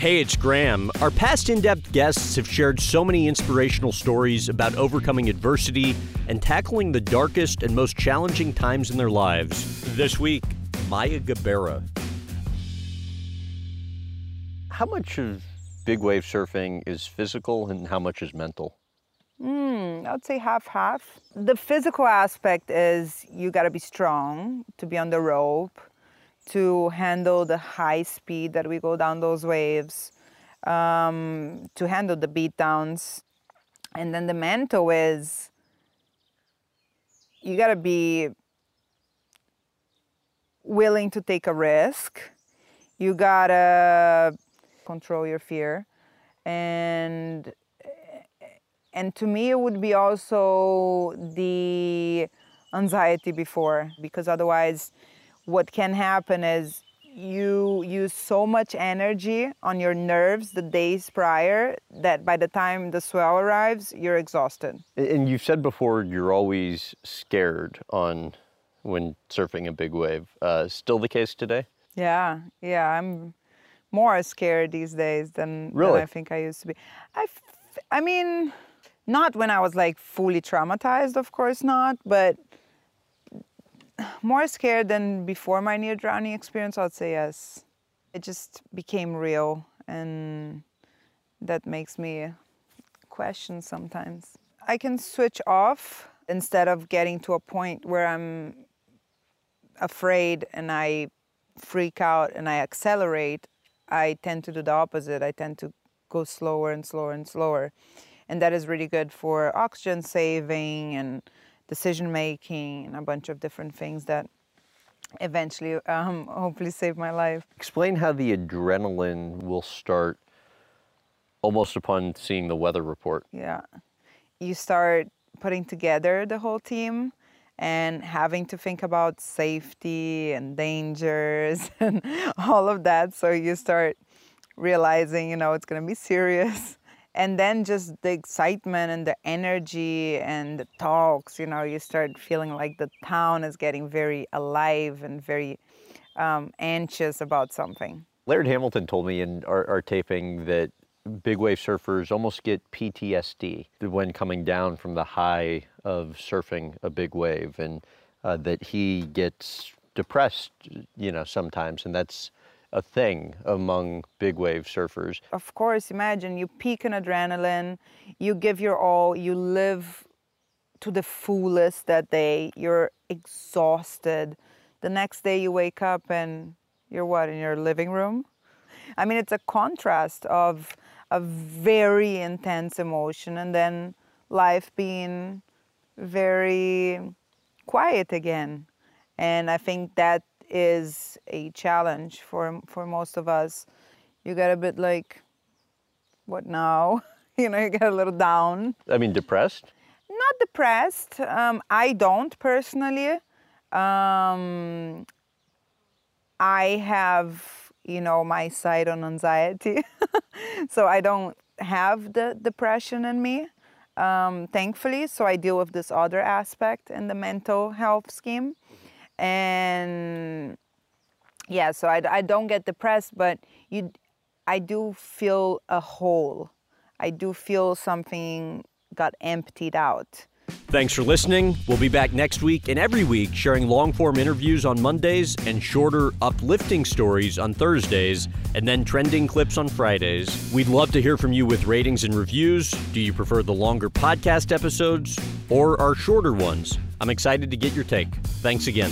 Hey, it's Graham. Our past in depth guests have shared so many inspirational stories about overcoming adversity and tackling the darkest and most challenging times in their lives. This week, Maya Gabeira. How much of big wave surfing is physical and how much is mental? Mm, I'd say half half. The physical aspect is you got to be strong to be on the rope to handle the high speed that we go down those waves, um, to handle the beat downs. And then the mental is you got to be willing to take a risk. You got to control your fear. And and to me it would be also the anxiety before because otherwise what can happen is you use so much energy on your nerves the days prior that by the time the swell arrives, you're exhausted. And you've said before you're always scared on when surfing a big wave. Uh, still the case today? Yeah, yeah. I'm more scared these days than, really? than I think I used to be. I, I mean, not when I was like fully traumatized, of course not, but more scared than before my near drowning experience, I'd say yes. It just became real, and that makes me question sometimes. I can switch off instead of getting to a point where I'm afraid and I freak out and I accelerate. I tend to do the opposite. I tend to go slower and slower and slower. And that is really good for oxygen saving and decision making and a bunch of different things that eventually um, hopefully save my life. Explain how the adrenaline will start almost upon seeing the weather report. Yeah. You start putting together the whole team and having to think about safety and dangers and all of that. So you start realizing, you know, it's going to be serious and then just the excitement and the energy and the talks you know you start feeling like the town is getting very alive and very um, anxious about something. Laird hamilton told me in our, our taping that big wave surfers almost get ptsd when coming down from the high of surfing a big wave and uh, that he gets depressed you know sometimes. And that's a thing among big wave surfers. Of course, imagine you peak in adrenaline, you give your all, you live to the fullest that day, you're exhausted. The next day you wake up and you're what, in your living room? I mean, it's a contrast of a very intense emotion and then life being very quiet again. And I think that is a challenge for for most of us. You get a bit like, what now? you know, you get a little down. I mean, depressed. Not depressed. Um, I don't personally. Um, I have, you know, my side on anxiety, so I don't have the depression in me. Um, thankfully, so I deal with this other aspect in the mental health scheme and yeah so I, I don't get depressed but you i do feel a hole i do feel something got emptied out Thanks for listening. We'll be back next week and every week sharing long form interviews on Mondays and shorter, uplifting stories on Thursdays, and then trending clips on Fridays. We'd love to hear from you with ratings and reviews. Do you prefer the longer podcast episodes or our shorter ones? I'm excited to get your take. Thanks again.